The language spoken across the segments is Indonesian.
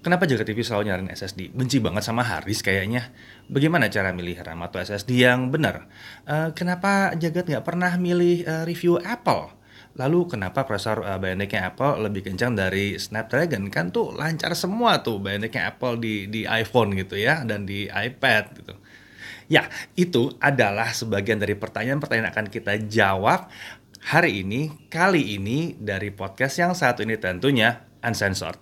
Kenapa Jaga TV selalu nyaranin SSD? Benci banget sama Haris kayaknya. Bagaimana cara milih RAM atau SSD yang benar? Uh, kenapa Jagat nggak pernah milih uh, review Apple? Lalu kenapa prosesor uh, Bionic-nya Apple lebih kencang dari Snapdragon? Kan tuh lancar semua tuh Bionic-nya Apple di di iPhone gitu ya dan di iPad gitu. Ya, itu adalah sebagian dari pertanyaan-pertanyaan akan kita jawab hari ini, kali ini dari podcast yang satu ini tentunya Uncensored.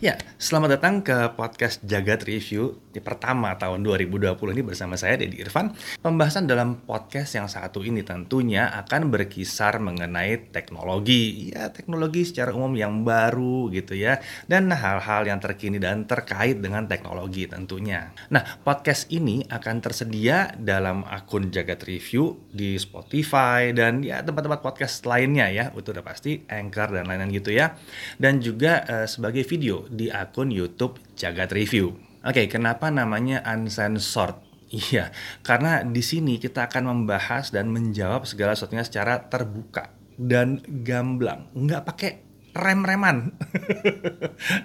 Ya, selamat datang ke podcast Jagat Review di pertama tahun 2020 ini bersama saya Dedi Irfan. Pembahasan dalam podcast yang satu ini tentunya akan berkisar mengenai teknologi. Ya, teknologi secara umum yang baru gitu ya. Dan hal-hal yang terkini dan terkait dengan teknologi tentunya. Nah, podcast ini akan tersedia dalam akun Jagat Review di Spotify dan ya tempat-tempat podcast lainnya ya. Itu udah pasti Anchor dan lain-lain gitu ya. Dan juga uh, sebagai video di akun YouTube Jagat Review. Oke, kenapa namanya uncensored? Iya, karena di sini kita akan membahas dan menjawab segala sesuatunya secara terbuka dan gamblang, nggak pakai rem-reman.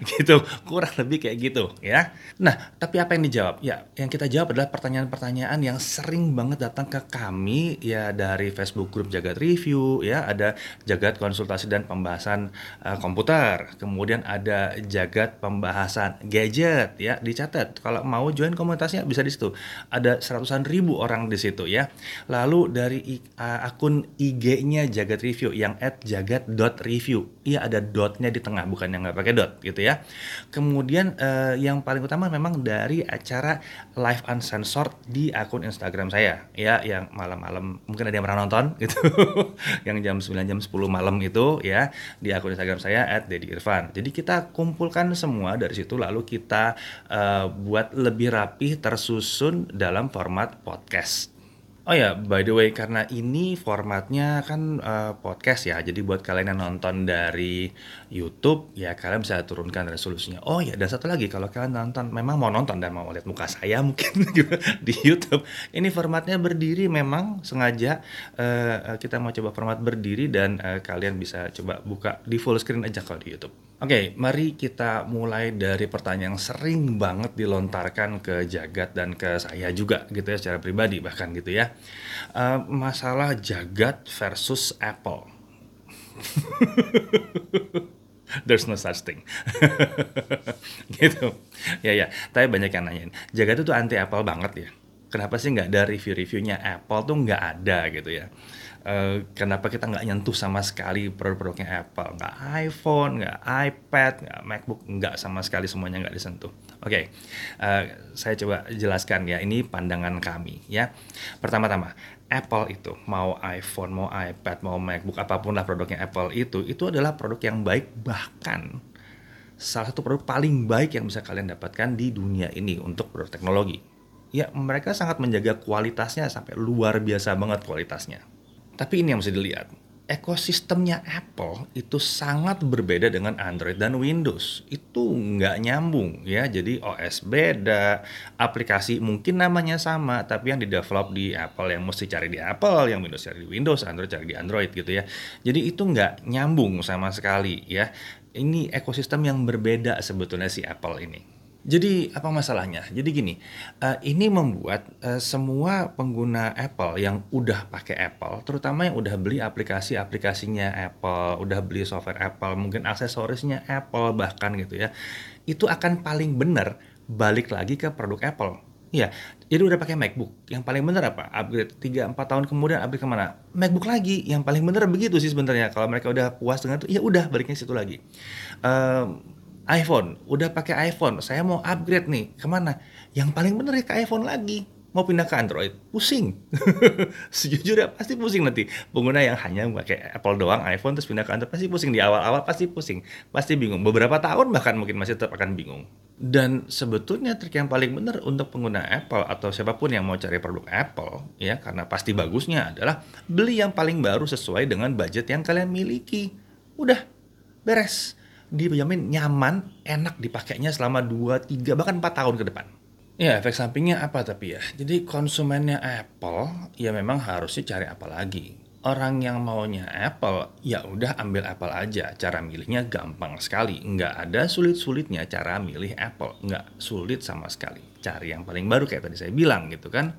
Gitu. Kurang lebih kayak gitu. Ya. Nah tapi apa yang dijawab? Ya yang kita jawab adalah pertanyaan-pertanyaan yang sering banget datang ke kami ya dari Facebook grup Jagat Review ya ada Jagat konsultasi dan pembahasan uh, komputer. Kemudian ada Jagat pembahasan gadget ya dicatat. Kalau mau join komunitasnya bisa di situ. Ada seratusan ribu orang di situ ya. Lalu dari uh, akun IG-nya Jagat Review yang @jagat.review iya ada ada dotnya di tengah bukan yang nggak pakai dot gitu ya. Kemudian uh, yang paling utama memang dari acara live uncensored di akun Instagram saya ya yang malam-malam mungkin ada yang pernah nonton gitu. Yang jam 9 jam 10 malam itu ya di akun Instagram saya @dedi_irfan jadi kita kumpulkan semua dari situ lalu kita uh, buat lebih rapi tersusun dalam format podcast Oh ya, by the way, karena ini formatnya kan uh, podcast ya, jadi buat kalian yang nonton dari YouTube, ya kalian bisa turunkan resolusinya. Oh ya, dan satu lagi, kalau kalian nonton, memang mau nonton dan mau lihat muka saya mungkin di YouTube, ini formatnya berdiri memang sengaja uh, kita mau coba format berdiri dan uh, kalian bisa coba buka di full screen aja kalau di YouTube. Oke, okay, mari kita mulai dari pertanyaan yang sering banget dilontarkan ke Jagat dan ke saya juga gitu ya secara pribadi bahkan gitu ya. Uh, masalah Jagat versus Apple. There's no such thing. gitu. Ya ya, tapi banyak yang nanyain. Jagat itu anti Apple banget ya. Kenapa sih nggak ada review-reviewnya Apple tuh nggak ada gitu ya Uh, kenapa kita nggak nyentuh sama sekali produk-produknya Apple? Nggak iPhone nggak iPad nggak MacBook nggak sama sekali semuanya nggak disentuh. Oke okay. uh, eh, saya coba jelaskan ya. Ini pandangan kami ya. Pertama-tama Apple itu mau iPhone mau iPad mau MacBook apa pun lah produknya Apple itu itu adalah produk yang baik bahkan salah satu produk paling baik yang bisa kalian dapatkan di dunia ini untuk produk teknologi. Ya mereka sangat menjaga kualitasnya sampai luar biasa banget kualitasnya tapi ini yang mesti dilihat. Ekosistemnya Apple itu sangat berbeda dengan Android dan Windows. Itu nggak nyambung ya. Jadi OS beda, aplikasi mungkin namanya sama, tapi yang di-develop di Apple yang mesti cari di Apple, yang Windows cari di Windows, Android cari di Android gitu ya. Jadi itu nggak nyambung sama sekali ya. Ini ekosistem yang berbeda sebetulnya si Apple ini. Jadi apa masalahnya? Jadi gini, uh, ini membuat uh, semua pengguna Apple yang udah pakai Apple, terutama yang udah beli aplikasi-aplikasinya Apple, udah beli software Apple, mungkin aksesorisnya Apple bahkan gitu ya, itu akan paling benar balik lagi ke produk Apple. Iya, jadi udah pakai MacBook. Yang paling benar apa? Upgrade 3 4 tahun kemudian upgrade ke mana? MacBook lagi. Yang paling benar begitu sih sebenarnya. Kalau mereka udah puas dengan itu, ya udah baliknya situ lagi. Uh, iPhone, udah pakai iPhone, saya mau upgrade nih, ke mana? Yang paling bener ya ke iPhone lagi. Mau pindah ke Android, pusing. Sejujurnya pasti pusing nanti. Pengguna yang hanya pakai Apple doang, iPhone terus pindah ke Android pasti pusing di awal-awal pasti pusing, pasti bingung. Beberapa tahun bahkan mungkin masih tetap akan bingung. Dan sebetulnya trik yang paling benar untuk pengguna Apple atau siapa pun yang mau cari produk Apple, ya karena pasti bagusnya adalah beli yang paling baru sesuai dengan budget yang kalian miliki. Udah, beres dijamin nyaman, enak dipakainya selama 2, 3, bahkan 4 tahun ke depan. Ya, efek sampingnya apa tapi ya? Jadi konsumennya Apple ya memang harusnya cari apa lagi? orang yang maunya Apple, ya udah ambil Apple aja. Cara milihnya gampang sekali. Nggak ada sulit-sulitnya cara milih Apple. Nggak sulit sama sekali. Cari yang paling baru kayak tadi saya bilang gitu kan.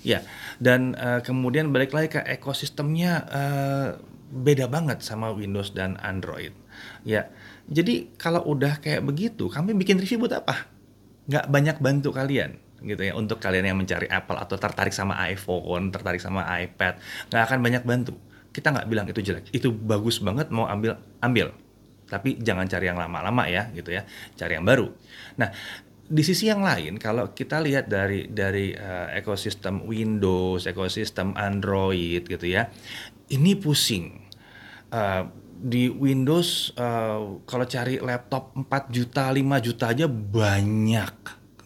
Ya, dan uh, kemudian balik lagi ke ekosistemnya uh, beda banget sama Windows dan Android. Ya, jadi kalau udah kayak begitu, kami bikin review buat apa? Nggak banyak bantu kalian gitu ya untuk kalian yang mencari Apple atau tertarik sama iPhone, tertarik sama iPad, nggak akan banyak bantu. Kita nggak bilang itu jelek, itu bagus banget mau ambil ambil, tapi jangan cari yang lama-lama ya gitu ya, cari yang baru. Nah di sisi yang lain kalau kita lihat dari dari uh, ekosistem Windows, ekosistem Android gitu ya, ini pusing. Uh, di Windows uh, kalau cari laptop 4 juta, 5 juta aja banyak.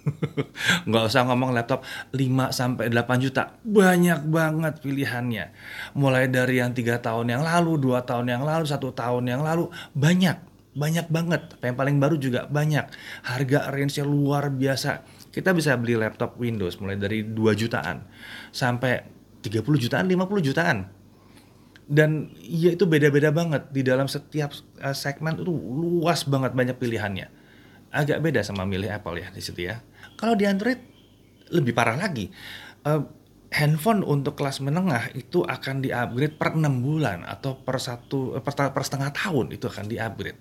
Nggak usah ngomong laptop 5 sampai 8 juta. Banyak banget pilihannya. Mulai dari yang tiga tahun yang lalu dua tahun yang lalu satu tahun yang lalu banyak banyak banget. Yang paling baru juga banyak. Harga range-nya luar biasa. Kita bisa beli laptop Windows mulai dari 2 jutaan sampai 30 jutaan 50 jutaan dan ya itu beda-beda banget di dalam setiap uh, segmen itu luas banget banyak pilihannya agak beda sama milih Apple ya di situ ya kalau di Android lebih parah lagi. Uh, handphone untuk kelas menengah itu akan di-upgrade per enam bulan atau per satu per, per setengah tahun itu akan di-upgrade.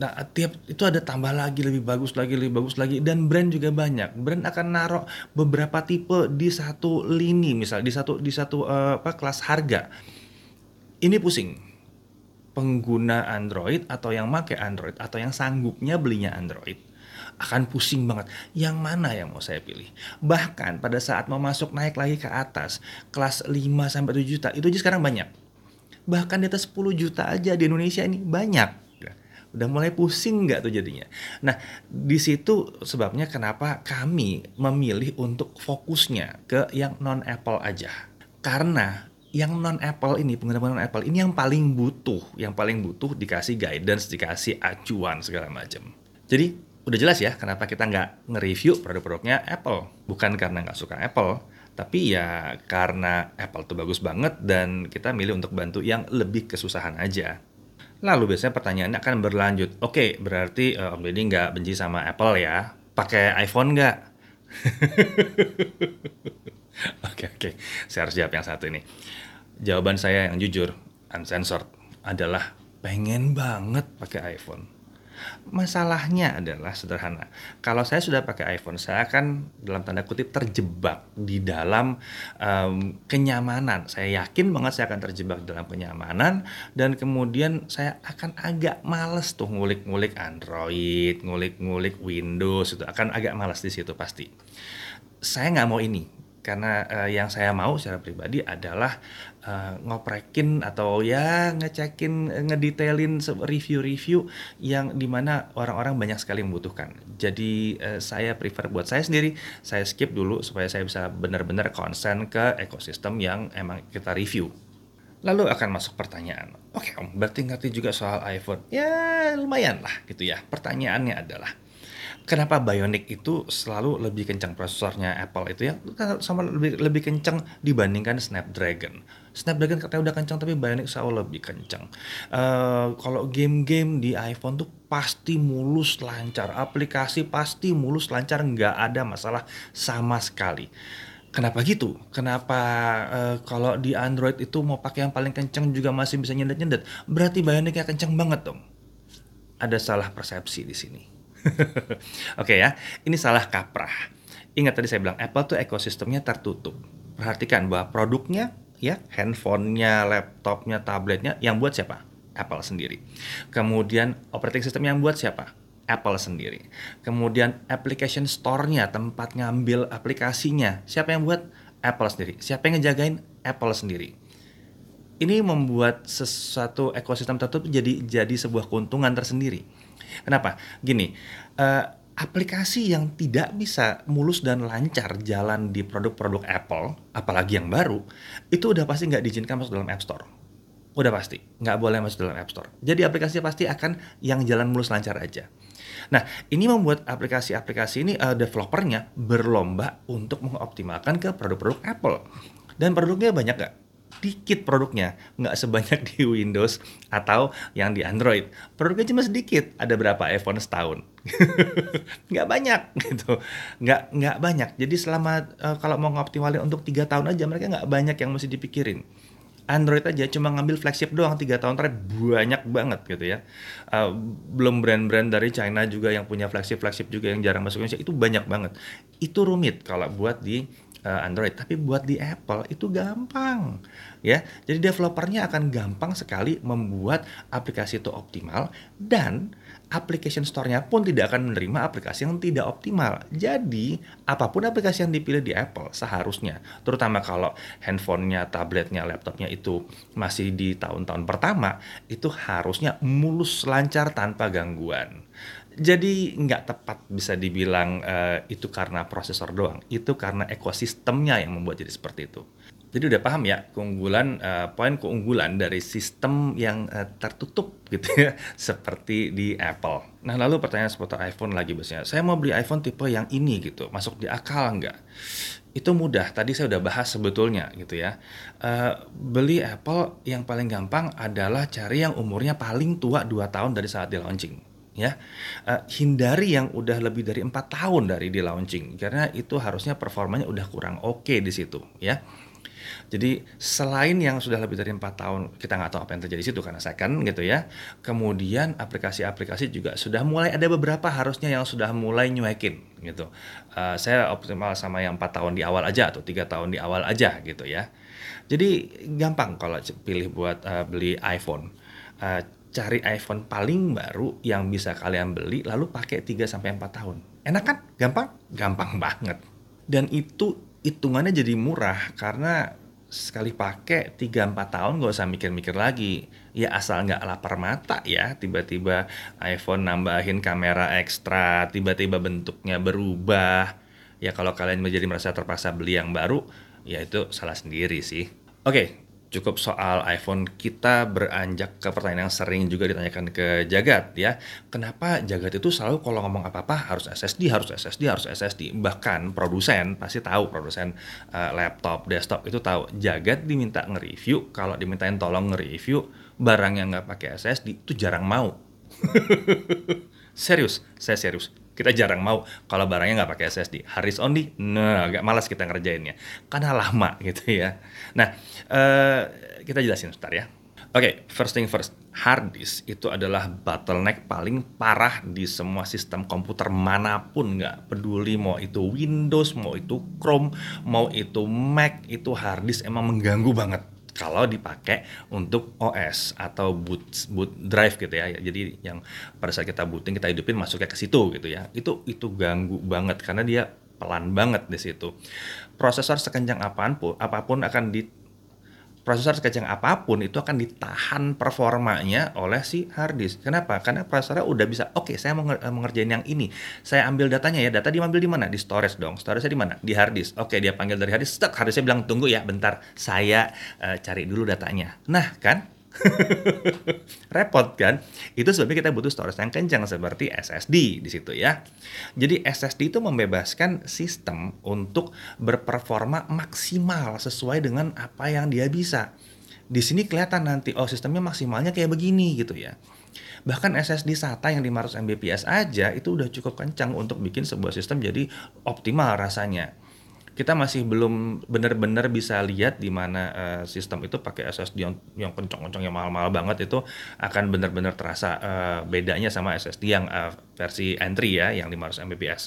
Nah, tiap itu ada tambah lagi lebih bagus lagi lebih bagus lagi dan brand juga banyak. Brand akan naruh beberapa tipe di satu lini misal di satu di satu uh, apa kelas harga. Ini pusing. Pengguna Android atau yang make Android atau yang sanggupnya belinya Android akan pusing banget. Yang mana yang mau saya pilih? Bahkan pada saat mau masuk naik lagi ke atas, kelas 5 sampai 7 juta, itu aja sekarang banyak. Bahkan di atas 10 juta aja di Indonesia ini banyak. Udah mulai pusing nggak tuh jadinya. Nah, di situ sebabnya kenapa kami memilih untuk fokusnya ke yang non Apple aja. Karena yang non Apple ini pengguna non Apple ini yang paling butuh, yang paling butuh dikasih guidance, dikasih acuan segala macam. Jadi udah jelas ya kenapa kita nggak nge-review produk-produknya Apple. Bukan karena nggak suka Apple, tapi ya karena Apple tuh bagus banget dan kita milih untuk bantu yang lebih kesusahan aja. Lalu biasanya pertanyaannya akan berlanjut, oke okay, berarti uh, Om Deddy nggak benci sama Apple ya? Pakai iPhone nggak? Oke oke, saya harus jawab yang satu ini. Jawaban saya yang jujur, uncensored, adalah pengen banget pakai iPhone Masalahnya adalah sederhana. Kalau saya sudah pakai iPhone, saya akan dalam tanda kutip terjebak di dalam um, kenyamanan. Saya yakin banget saya akan terjebak dalam kenyamanan dan kemudian saya akan agak males tuh ngulik-ngulik Android, ngulik-ngulik Windows itu akan agak males di situ pasti. Saya nggak mau ini karena uh, yang saya mau secara pribadi adalah uh, ngoprekin atau ya ngecekin ngedetailin review-review yang di mana orang-orang banyak sekali membutuhkan jadi uh, saya prefer buat saya sendiri saya skip dulu supaya saya bisa benar-benar konsen ke ekosistem yang emang kita review Lalu akan masuk pertanyaan, oke om, berarti ngerti juga soal iPhone? Ya lumayan lah gitu ya. Pertanyaannya adalah, kenapa Bionic itu selalu lebih kencang prosesornya Apple itu ya sama lebih lebih kencang dibandingkan Snapdragon. Snapdragon katanya udah kencang tapi Bionic selalu lebih kencang. Uh, kalau game-game di iPhone tuh pasti mulus lancar, aplikasi pasti mulus lancar, nggak ada masalah sama sekali. Kenapa gitu? Kenapa uh, kalau di Android itu mau pakai yang paling kencang juga masih bisa nyendet-nyendet? Berarti Bionicnya kencang banget dong. Ada salah persepsi di sini. Oke ya, ini salah kaprah. Ingat tadi saya bilang Apple tuh ekosistemnya tertutup. Perhatikan bahwa produknya ya handphonenya, laptopnya, tabletnya yang buat siapa? Apple sendiri. Kemudian operating system yang buat siapa? Apple sendiri. Kemudian application store-nya, tempat ngambil aplikasinya, siapa yang buat? Apple sendiri. Siapa yang ngejagain? Apple sendiri. Ini membuat sesuatu ekosistem tertutup jadi jadi sebuah keuntungan tersendiri Kenapa? Gini, uh, aplikasi yang tidak bisa mulus dan lancar jalan di produk-produk Apple, apalagi yang baru, itu udah pasti nggak diizinkan masuk dalam App Store. Udah pasti, nggak boleh masuk dalam App Store. Jadi aplikasinya pasti akan yang jalan mulus lancar aja. Nah, ini membuat aplikasi-aplikasi ini uh, developernya berlomba untuk mengoptimalkan ke produk-produk Apple. Dan produknya banyak nggak? Dikit produknya, nggak sebanyak di Windows atau yang di Android. Produknya cuma sedikit, ada berapa iPhone setahun? nggak banyak gitu, nggak nggak banyak. Jadi selama uh, kalau mau ngoptimalin untuk tiga tahun aja mereka nggak banyak yang mesti dipikirin. Android aja cuma ngambil flagship doang tiga tahun terakhir banyak banget gitu ya. Uh, belum brand-brand dari China juga yang punya flagship flagship juga yang jarang masuk Indonesia itu banyak banget. Itu rumit kalau buat di uh, Android, tapi buat di Apple itu gampang ya. Jadi developernya akan gampang sekali membuat aplikasi itu optimal dan application store-nya pun tidak akan menerima aplikasi yang tidak optimal. Jadi, apa pun aplikasi yang dipilih di Apple seharusnya, terutama kalau handphonenya, tabletnya, laptopnya itu masih di tahun-tahun pertama, itu harusnya mulus lancar tanpa gangguan. Jadi nggak tepat bisa dibilang uh, itu karena prosesor doang, itu karena ekosistemnya yang membuat jadi seperti itu. Jadi udah paham ya keunggulan uh, poin keunggulan dari sistem yang uh, tertutup gitu ya seperti di Apple. Nah lalu pertanyaan seputar iPhone lagi bosnya. Saya mau beli iPhone tipe yang ini gitu, masuk di akal nggak? Itu mudah. Tadi saya udah bahas sebetulnya gitu ya. Uh, beli Apple yang paling gampang adalah cari yang umurnya paling tua 2 tahun dari saat di launching ya uh, hindari yang udah lebih dari empat tahun dari di launching karena itu harusnya performanya udah kurang oke okay di situ ya jadi selain yang sudah lebih dari empat tahun kita nggak tahu apa yang terjadi di situ karena second gitu ya. Kemudian aplikasi-aplikasi juga sudah mulai ada beberapa harusnya yang sudah mulai nyuekin gitu. Uh, saya optimal sama yang empat tahun di awal aja atau tiga tahun di awal aja gitu ya. Jadi gampang kalau pilih buat uh, beli iPhone. Uh, cari iPhone paling baru yang bisa kalian beli lalu pakai 3 sampai 4 tahun. Enak kan? Gampang? Gampang banget. Dan itu hitungannya jadi murah karena sekali pakai 3-4 tahun gak usah mikir-mikir lagi ya asal nggak lapar mata ya tiba-tiba iPhone nambahin kamera ekstra tiba-tiba bentuknya berubah ya kalau kalian menjadi merasa terpaksa beli yang baru ya itu salah sendiri sih oke cukup soal iPhone kita beranjak ke pertanyaan yang sering juga ditanyakan ke Jagat ya. Kenapa Jagat itu selalu kalau ngomong apa-apa harus SSD harus SSD harus SSD bahkan produsen pasti tahu produsen uh, laptop desktop itu tahu. Jagat diminta nge-review kalau dimintain tolong nge-review barang yang nggak pakai SSD itu jarang mau. Serius saya serius kita jarang mau kalau barangnya nggak pakai SSD. Harddisk only, nah agak malas kita ngerjainnya karena lama gitu ya. Nah, uh, kita jelasin sebentar ya. Oke, okay, first thing first, hard disk itu adalah bottleneck paling parah di semua sistem komputer mana pun nggak peduli mau itu Windows, mau itu Chrome, mau itu Mac, itu hard disk emang mengganggu banget kalau dipakai untuk OS atau boot boot drive gitu ya. Jadi yang pada saat kita booting kita hidupin masuknya ke situ gitu ya. Itu itu ganggu banget karena dia pelan banget di situ. Prosesor sekencang apa pun apa pun akan di prosesor sekecil apa pun itu akan ditahan performanya oleh si hard disk. Kenapa? Karena prosesornya udah bisa, oke okay, saya mau mengerjain yang ini. Saya ambil datanya ya, data diambil di mana? Di storage dong. Storage di mana? Di hard disk. Oke, okay, dia panggil dari hard disk, stuck. Hard disk bilang, tunggu ya, bentar. Saya uh, cari dulu datanya. Nah, kan? Repot kan? Itu sebabnya kita butuh storage yang kencang seperti SSD di situ ya. Jadi SSD itu membebaskan sistem untuk berperforma maksimal sesuai dengan apa yang dia bisa. Di sini kelihatan nanti oh sistemnya maksimalnya kayak begini gitu ya. Bahkan SSD SATA yang 500 Mbps aja itu udah cukup kencang untuk bikin sebuah sistem jadi optimal rasanya kita masih belum benar-benar bisa lihat di mana uh, sistem itu pakai SSD yang yang kencang-kencang yang mahal-mahal banget itu akan benar-benar terasa uh, bedanya sama SSD yang uh, versi entry ya yang 500 Mbps.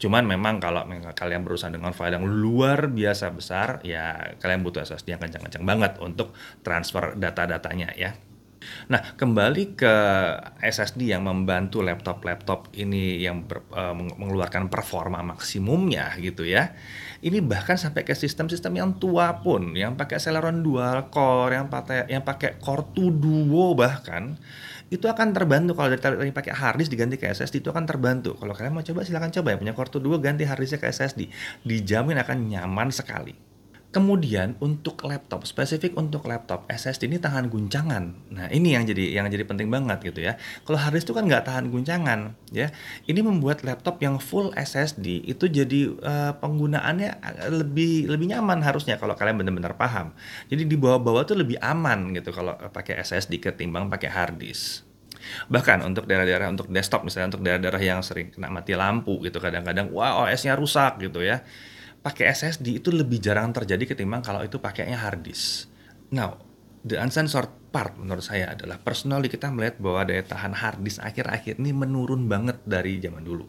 Cuman memang kalau kalian berusaha dengan file yang luar biasa besar ya kalian butuh SSD yang kencang-kencang banget untuk transfer data-datanya ya. Nah, kembali ke SSD yang membantu laptop-laptop ini yang ber, uh, mengeluarkan performa maksimumnya gitu ya. Ini bahkan sampai ke sistem-sistem yang tua pun, yang pakai Celeron dual core, yang pakai yang pakai Core 2 Duo bahkan itu akan terbantu kalau dari tadi pakai hard disk diganti ke SSD itu akan terbantu. Kalau kalian mau coba silahkan coba ya punya Core 2 Duo ganti hard ke SSD. Dijamin akan nyaman sekali. Kemudian untuk laptop, spesifik untuk laptop, SSD ini tahan guncangan. Nah ini yang jadi yang jadi penting banget gitu ya. Kalau hard disk itu kan nggak tahan guncangan ya. Ini membuat laptop yang full SSD itu jadi uh, penggunaannya lebih lebih nyaman harusnya kalau kalian benar-benar paham. Jadi di bawah-bawah tuh lebih aman gitu kalau pakai SSD ketimbang pakai hard disk. Bahkan untuk daerah-daerah untuk desktop misalnya untuk daerah-daerah yang sering kena mati lampu gitu kadang-kadang wah OS-nya rusak gitu ya pakai SSD itu lebih jarang terjadi ketimbang kalau itu pakainya hard disk. Now, the uncensored part menurut saya adalah personally kita melihat bahwa daya tahan hard disk akhir-akhir ini menurun banget dari zaman dulu.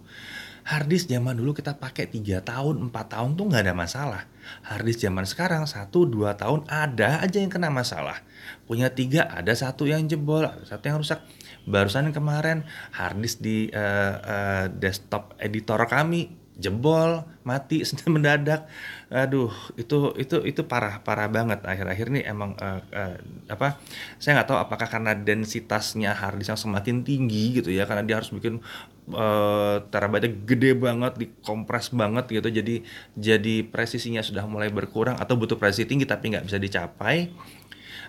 Hard disk zaman dulu kita pakai 3 tahun, 4 tahun tuh nggak ada masalah. Hard disk zaman sekarang 1, 2 tahun ada aja yang kena masalah. Punya tiga, ada satu yang jebol, ada satu yang rusak. Barusan kemarin hard disk di uh, uh, desktop editor kami jebol, mati mendadak. Aduh, itu itu itu parah parah banget. Akhir-akhir ini emang uh, uh, apa? Saya nggak tahu apakah karena densitasnya harddisk yang semakin tinggi gitu ya, karena dia harus bikin uh, terabyte gede banget, dikompres banget gitu. Jadi jadi presisinya sudah mulai berkurang atau butuh presisi tinggi tapi nggak bisa dicapai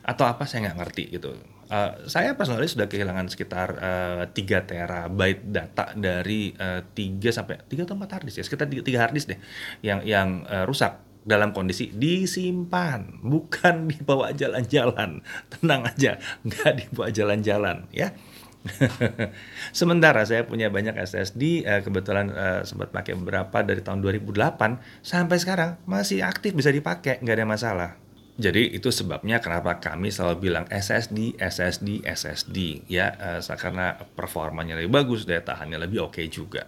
atau apa saya nggak ngerti gitu. Uh, saya personally sudah kehilangan sekitar uh, 3 terabyte data dari uh, 3 sampai 3 atau 4 harddisk ya, sekitar 3, 3 harddisk deh yang yang uh, rusak dalam kondisi disimpan, bukan dibawa jalan-jalan. Tenang aja, nggak dibawa jalan-jalan ya. Sementara saya punya banyak SSD, uh, kebetulan uh, sempat pakai beberapa dari tahun 2008 sampai sekarang masih aktif bisa dipakai, nggak ada masalah. Jadi itu sebabnya kenapa kami selalu bilang SSD, SSD, SSD ya uh, karena performanya lebih bagus, daya tahannya lebih oke okay juga.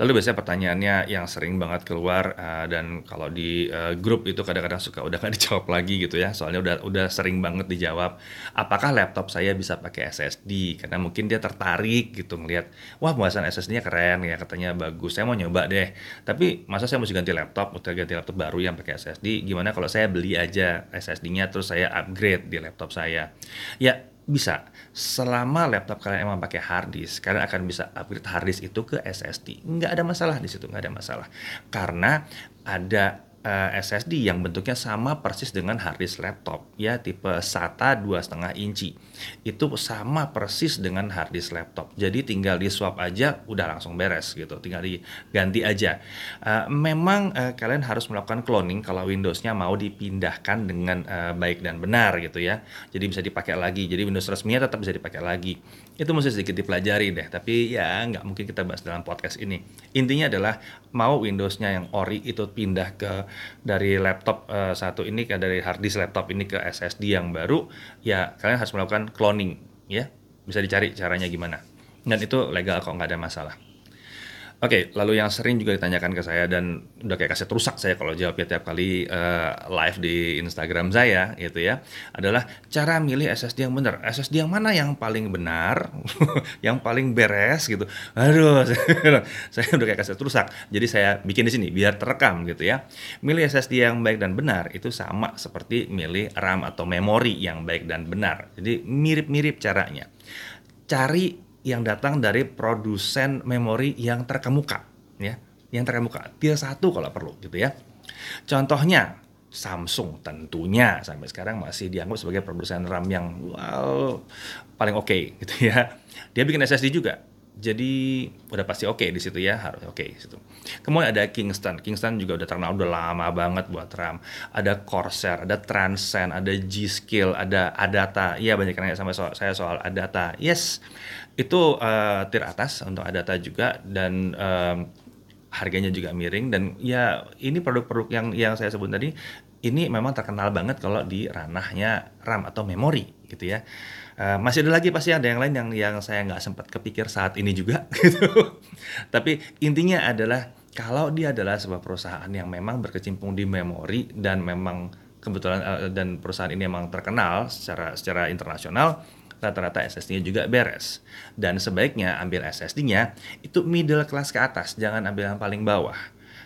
Lalu biasanya pertanyaannya yang sering banget keluar uh, dan kalau di uh, grup itu kadang-kadang suka udah nggak dijawab lagi gitu ya. Soalnya udah udah sering banget dijawab. Apakah laptop saya bisa pakai SSD? Karena mungkin dia tertarik gitu ngelihat, wah pembahasan SSD-nya keren ya katanya bagus. Saya mau nyoba deh. Tapi masa saya mesti ganti laptop, udah ganti laptop baru yang pakai SSD? Gimana kalau saya beli aja SSD-nya terus saya upgrade di laptop saya? Ya bisa. Selama laptop kalian emang pakai hard disk kalian akan bisa upgrade hard disk itu ke SSD nggak ada masalah di situ nggak ada masalah. Karena ada eh, SSD yang bentuknya sama persis dengan hard disk laptop. Ya tipe SATA 2,5 inci. Itu sama persis dengan hard disk laptop. Jadi tinggal di swap aja udah langsung beres gitu. Tinggal diganti aja. Uh, memang uh, kalian harus melakukan cloning kalau Windowsnya mau dipindahkan dengan uh, baik dan benar gitu ya. Jadi bisa dipakai lagi. Jadi Windows resminya tetap bisa dipakai lagi itu mesti sedikit dipelajari deh tapi ya nggak mungkin kita bahas dalam podcast ini intinya adalah mau Windowsnya yang ori itu pindah ke dari laptop uh, satu ini ke dari hard disk laptop ini ke SSD yang baru, ya kalian harus melakukan cloning, ya bisa dicari caranya gimana. Dan itu legal kok nggak ada masalah. Oke, okay, lalu yang sering juga ditanyakan ke saya dan udah kayak kaset rusak saya kalau jawabnya tiap kali uh, live di Instagram saya gitu ya, adalah cara milih SSD yang benar. SSD yang mana yang paling benar, yang paling beres gitu. Aduh, saya udah kayak kaset rusak. Jadi saya bikin di sini biar terekam gitu ya. Milih SSD yang baik dan benar itu sama seperti milih RAM atau memori yang baik dan benar. Jadi mirip-mirip caranya. Cari yang datang dari produsen memori yang terkemuka ya yang terkemuka. Tier satu kalau perlu gitu ya. Contohnya Samsung tentunya sampai sekarang masih dianggap sebagai produsen RAM yang wow paling oke okay, gitu ya. Dia bikin SSD juga jadi udah pasti oke okay di situ ya harus oke okay, situ. Kemudian ada Kingston, Kingston juga udah terkenal udah lama banget buat RAM. Ada Corsair, ada Transcend, ada G-Skill, ada Adata. Iya banyak yang nanya sama soal, saya soal Adata. Yes, itu uh, tier atas untuk Adata juga dan um, harganya juga miring dan ya ini produk-produk yang yang saya sebut tadi ini memang terkenal banget kalau di ranahnya RAM atau memori gitu ya Uh, masih ada lagi pasti ada yang lain yang yang saya nggak sempat kepikir saat ini juga gitu. Tapi intinya adalah kalau dia adalah sebuah perusahaan yang memang berkecimpung di memori dan memang kebetulan uh, dan perusahaan ini memang terkenal secara secara internasional rata-rata SSD-nya juga beres. Dan sebaiknya ambil SSD-nya itu middle class ke atas, jangan ambil yang paling bawah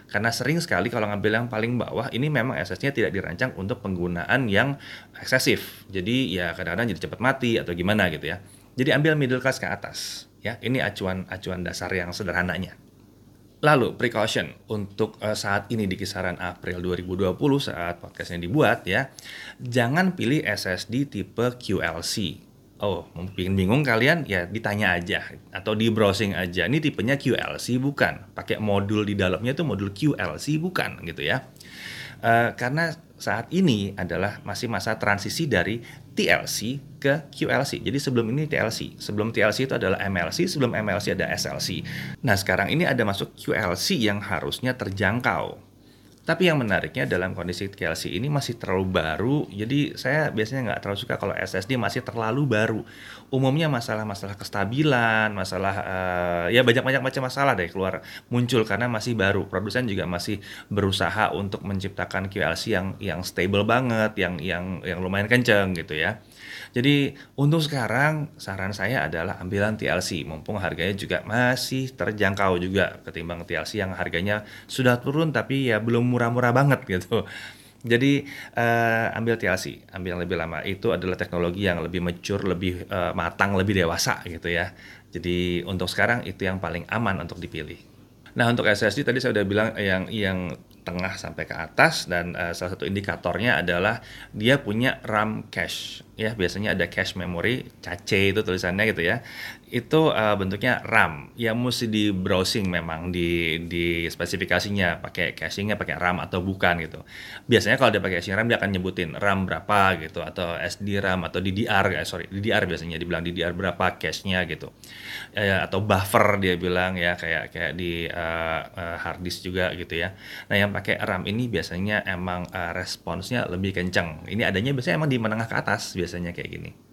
karena sering sekali kalau ngambil yang paling bawah ini memang SSD-nya tidak dirancang untuk penggunaan yang eksesif. Jadi ya kadang-kadang jadi cepat mati atau gimana gitu ya. Jadi ambil middle class ke atas ya. Ini acuan acuan dasar yang sederhananya. Lalu precaution untuk uh, saat ini di kisaran April 2020 saat podcastnya dibuat ya, jangan pilih SSD tipe QLC. Oh, mungkin bingung kalian ya ditanya aja atau di browsing aja. Ini tipenya QLC bukan? Pakai modul di dalamnya itu modul QLC bukan gitu ya? Uh, karena saat ini adalah masih masa transisi dari TLC ke QLC. Jadi sebelum ini TLC, sebelum TLC itu adalah MLC, sebelum MLC ada SLC. Nah sekarang ini ada masuk QLC yang harusnya terjangkau. Tapi yang menariknya dalam kondisi TLC ini masih terlalu baru, jadi saya biasanya nggak terlalu suka kalau SSD masih terlalu baru. Umumnya masalah-masalah kestabilan, masalah uh, ya banyak-banyak macam masalah deh keluar muncul karena masih baru. Produsen juga masih berusaha untuk menciptakan QLC yang yang stable banget, yang yang yang lumayan kenceng gitu ya. Jadi untuk sekarang saran saya adalah ambilan TLC mumpung harganya juga masih terjangkau juga ketimbang TLC yang harganya sudah turun tapi ya belum murah-murah banget gitu. Jadi uh, ambil TLC, ambil yang lebih lama. Itu adalah teknologi yang lebih mature, lebih uh, matang, lebih dewasa gitu ya. Jadi untuk sekarang itu yang paling aman untuk dipilih. Nah untuk SSD tadi saya udah bilang yang yang tengah sampai ke atas dan uh, salah satu indikatornya adalah dia punya RAM cache. Ya biasanya ada cache memory cache itu tulisannya gitu ya itu uh, bentuknya RAM. Yang mesti di browsing memang di di spesifikasinya. Pakai cachingnya pakai RAM atau bukan gitu. Biasanya kalau dia pakai caching RAM dia akan nyebutin RAM berapa gitu atau SD RAM atau DDR eh, sorry DDR biasanya dibilang DDR berapa cache-nya gitu. Eh, atau buffer dia bilang ya kayak kayak di uh, uh, hard disk juga gitu ya. Nah yang pakai RAM ini biasanya emang uh, responsnya lebih kencang ini adanya biasanya emang di menengah ke atas biasanya kayak gini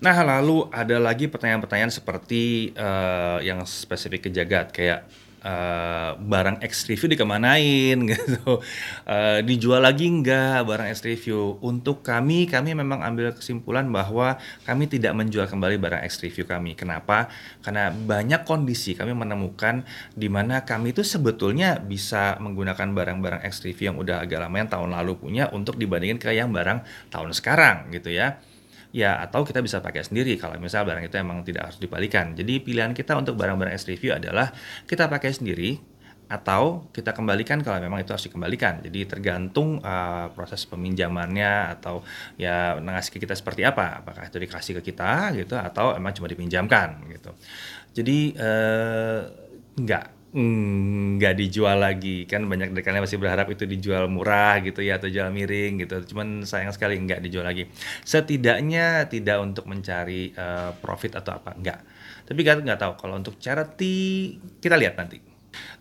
Nah, lalu ada lagi pertanyaan-pertanyaan seperti uh, yang spesifik ke jagat kayak uh, barang X review dikemanain gitu, uh, dijual lagi enggak barang X review? Untuk kami, kami memang ambil kesimpulan bahwa kami tidak menjual kembali barang X review kami. Kenapa? Karena banyak kondisi kami menemukan di mana kami itu sebetulnya bisa menggunakan barang-barang X review yang udah agak lama yang tahun lalu punya untuk dibandingin ke yang barang tahun sekarang gitu ya ya atau kita bisa pakai sendiri kalau misal barang itu emang tidak harus dibalikan. Jadi pilihan kita untuk barang-barang S review adalah kita pakai sendiri atau kita kembalikan kalau memang itu harus dikembalikan. Jadi tergantung uh, proses peminjamannya atau ya ngasih ke kita seperti apa. Apakah itu dikasih ke kita gitu atau emang cuma dipinjamkan gitu. Jadi uh, enggak nggak dijual lagi. Kan banyak dari kalian masih berharap itu dijual murah gitu ya atau jual miring gitu. Cuman sayang sekali nggak dijual lagi. Setidaknya tidak untuk mencari uh, profit atau apa nggak. Tapi kan nggak tahu kalau untuk charity kita lihat nanti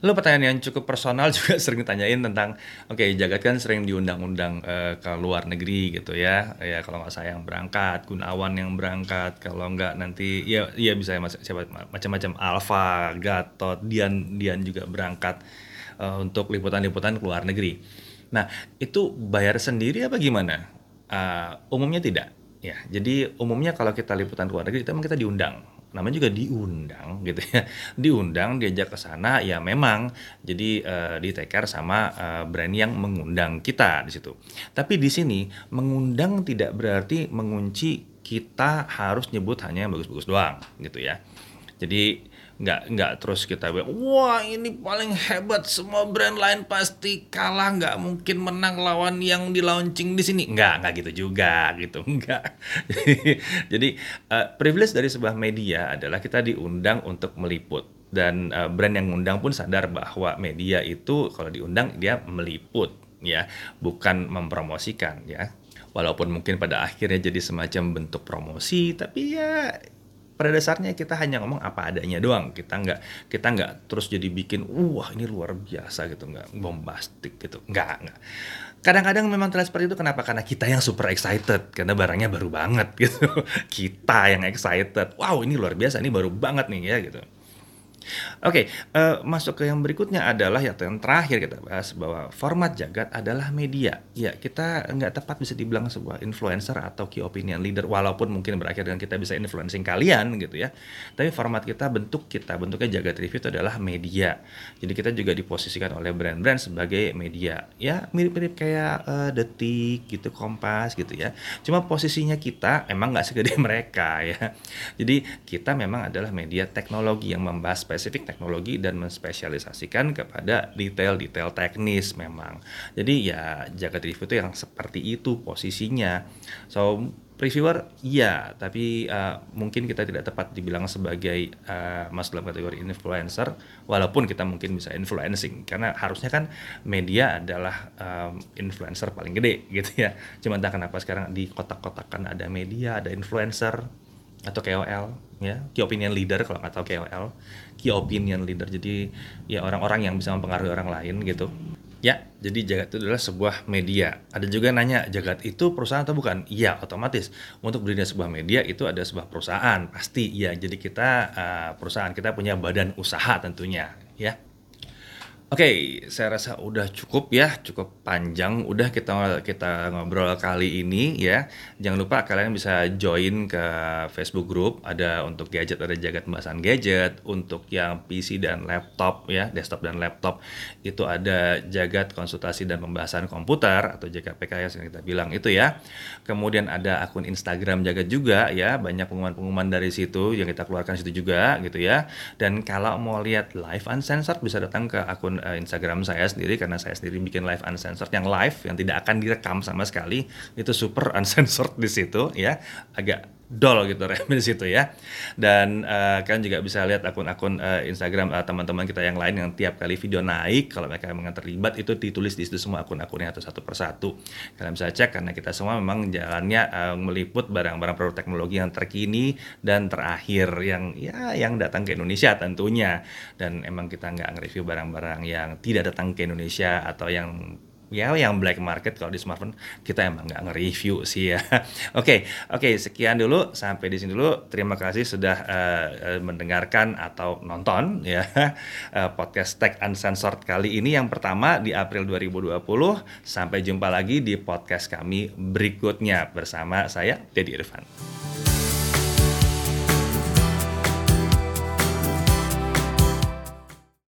Lalu pertanyaan yang cukup personal juga sering ditanyain tentang, oke okay, Jagat kan sering diundang-undang uh, ke luar negeri gitu ya, ya kalau nggak saya yang berangkat, Gunawan yang berangkat, kalau nggak nanti ya ya bisa siapa macam-macam Alfa, Gatot, Dian Dian juga berangkat uh, untuk liputan-liputan ke luar negeri. Nah itu bayar sendiri apa gimana? Uh, umumnya tidak. Ya, jadi umumnya kalau kita liputan ke luar negeri, itu memang kita diundang namanya juga diundang gitu ya. Diundang diajak ke sana ya memang. Jadi uh, di sama uh, brand yang mengundang kita di situ. Tapi di sini mengundang tidak berarti mengunci kita harus nyebut hanya yang bagus-bagus doang gitu ya. Jadi nggak nggak terus kita bilang wah ini paling hebat semua brand lain pasti kalah nggak mungkin menang lawan yang di launching di sini. Nggak nggak gitu juga gitu. Nggak. Jadi uh, privilege dari sebuah media adalah kita diundang untuk meliput. Dan uh, brand yang ngundang pun sadar bahwa media itu kalau diundang dia meliput ya. Bukan mempromosikan ya. Walaupun mungkin pada akhirnya jadi semacam bentuk promosi tapi ya pada dasarnya kita hanya ngomong apa adanya doang. Kita nggak kita nggak terus jadi bikin wah ini luar biasa gitu. Nggak bombastik gitu. Nggak nggak. Kadang-kadang memang terlihat seperti itu kenapa? Karena kita yang super excited. Karena barangnya baru banget gitu. Kita yang excited. Wow ini luar biasa ini baru banget nih ya gitu Oke, okay, uh, eh, masuk ke yang berikutnya adalah yang terakhir kita bahas bahwa format jagat adalah media. Ya, kita nggak tepat bisa dibilang sebuah influencer atau key opinion leader, walaupun mungkin berakhir dengan kita bisa influencing kalian gitu ya. Tapi format kita, bentuk kita, bentuknya jagat review itu adalah media. Jadi kita juga diposisikan oleh brand-brand sebagai media. Ya, mirip-mirip kayak uh, detik gitu, kompas gitu ya. Cuma posisinya kita emang nggak segede mereka ya. Jadi kita memang adalah media teknologi yang membahas spesifik teknologi dan menspesialisasikan kepada detail-detail teknis memang. Jadi ya jaga review itu yang seperti itu posisinya. So reviewer iya tapi uh, mungkin kita tidak tepat dibilang sebagai uh, masuk dalam kategori influencer walaupun kita mungkin bisa influencing karena harusnya kan media adalah um, influencer paling gede gitu ya cuma entah kenapa sekarang di kotak-kotakan ada media ada influencer atau KOL ya key opinion leader kalau nggak tahu KOL key opinion leader jadi ya orang-orang yang bisa mempengaruhi orang lain gitu Ya, jadi Jagat itu adalah sebuah media. Ada juga nanya, Jagat itu perusahaan atau bukan? Iya, otomatis. Untuk berdiri sebuah media itu ada sebuah perusahaan, pasti. Iya, jadi kita uh, perusahaan, kita punya badan usaha tentunya. Ya, Oke, okay, saya rasa udah cukup ya, cukup panjang. Udah kita kita ngobrol kali ini ya. Jangan lupa kalian bisa join ke Facebook group. Ada untuk gadget, ada jagat pembahasan gadget. Untuk yang PC dan laptop ya, desktop dan laptop itu ada jagat konsultasi dan pembahasan komputer atau jagat PKS yang kita bilang itu ya. Kemudian ada akun Instagram jagat juga ya, banyak pengumuman-pengumuman dari situ yang kita keluarkan situ juga gitu ya. Dan kalau mau lihat live uncensored bisa datang ke akun uh, Instagram saya sendiri karena saya sendiri bikin live uncensored yang live yang tidak akan direkam sama sekali itu super uncensored di situ ya. Agak dol gitu rem di situ ya. Dan uh, kalian juga bisa lihat akun-akun uh, Instagram uh, teman-teman kita yang lain yang tiap kali video naik kalau mereka memang terlibat itu ditulis di situ semua akun-akunnya atau satu persatu. Kalian bisa cek karena kita semua memang jalannya uh, meliput barang-barang produk teknologi yang terkini dan terakhir yang ya yang datang ke Indonesia tentunya. Dan emang kita nggak nge-review barang-barang yang tidak datang ke Indonesia atau yang ya yang black market kalau di smartphone kita emang nggak nge-review sih ya. Oke, oke okay, sekian dulu sampai di sini dulu. Terima kasih sudah uh, mendengarkan atau nonton ya uh, podcast Tech Uncensored kali ini yang pertama di April 2020. Sampai jumpa lagi di podcast kami berikutnya bersama saya Dedi Irfan.